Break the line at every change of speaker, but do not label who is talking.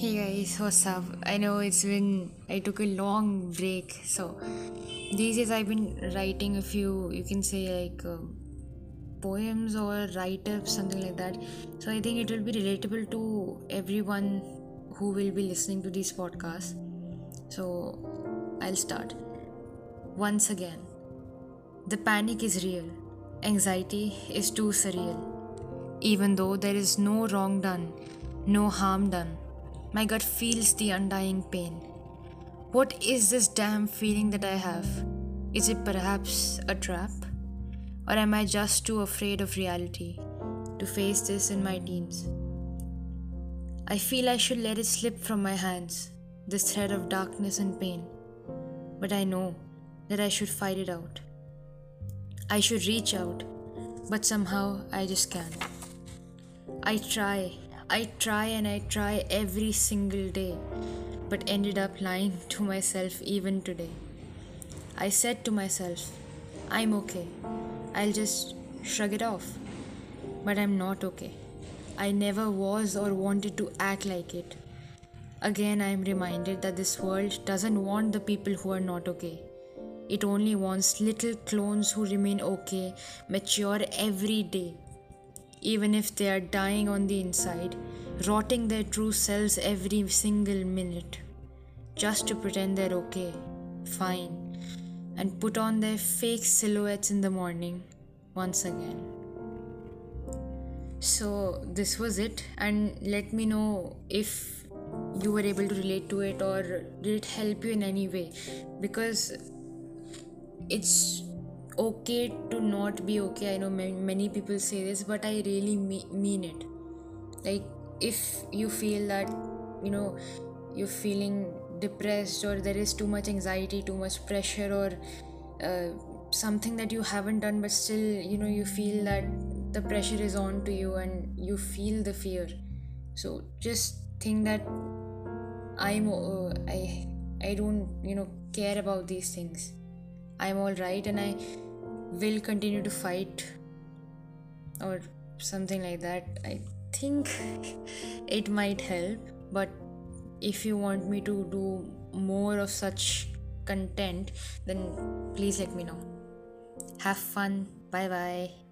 guys, what's up? I know it's been I took a long break, so these days I've been writing a few, you can say like uh, poems or write ups, something like that. So I think it will be relatable to everyone who will be listening to these podcasts. So I'll start. Once again, the panic is real, anxiety is too surreal. Even though there is no wrong done, no harm done, my gut feels the undying pain. What is this damn feeling that I have? Is it perhaps a trap? Or am I just too afraid of reality to face this in my teens? I feel I should let it slip from my hands, this thread of darkness and pain. But I know that I should fight it out. I should reach out, but somehow I just can't. I try, I try and I try every single day, but ended up lying to myself even today. I said to myself, I'm okay. I'll just shrug it off. But I'm not okay. I never was or wanted to act like it. Again, I am reminded that this world doesn't want the people who are not okay. It only wants little clones who remain okay, mature every day even if they are dying on the inside, rotting their true selves every single minute, just to pretend they're okay, fine, and put on their fake silhouettes in the morning once again. So, this was it, and let me know if you were able to relate to it or did it help you in any way because it's okay to not be okay. I know many people say this, but I really mean it. Like, if you feel that, you know, you're feeling depressed or there is too much anxiety, too much pressure, or uh, something that you haven't done, but still, you know, you feel that the pressure is on to you and you feel the fear. So just think that I'm, uh, I, I don't, you know, care about these things. I'm all right and I will continue to fight or something like that. I think it might help, but if you want me to do more of such content, then please let me know. Have fun. Bye bye.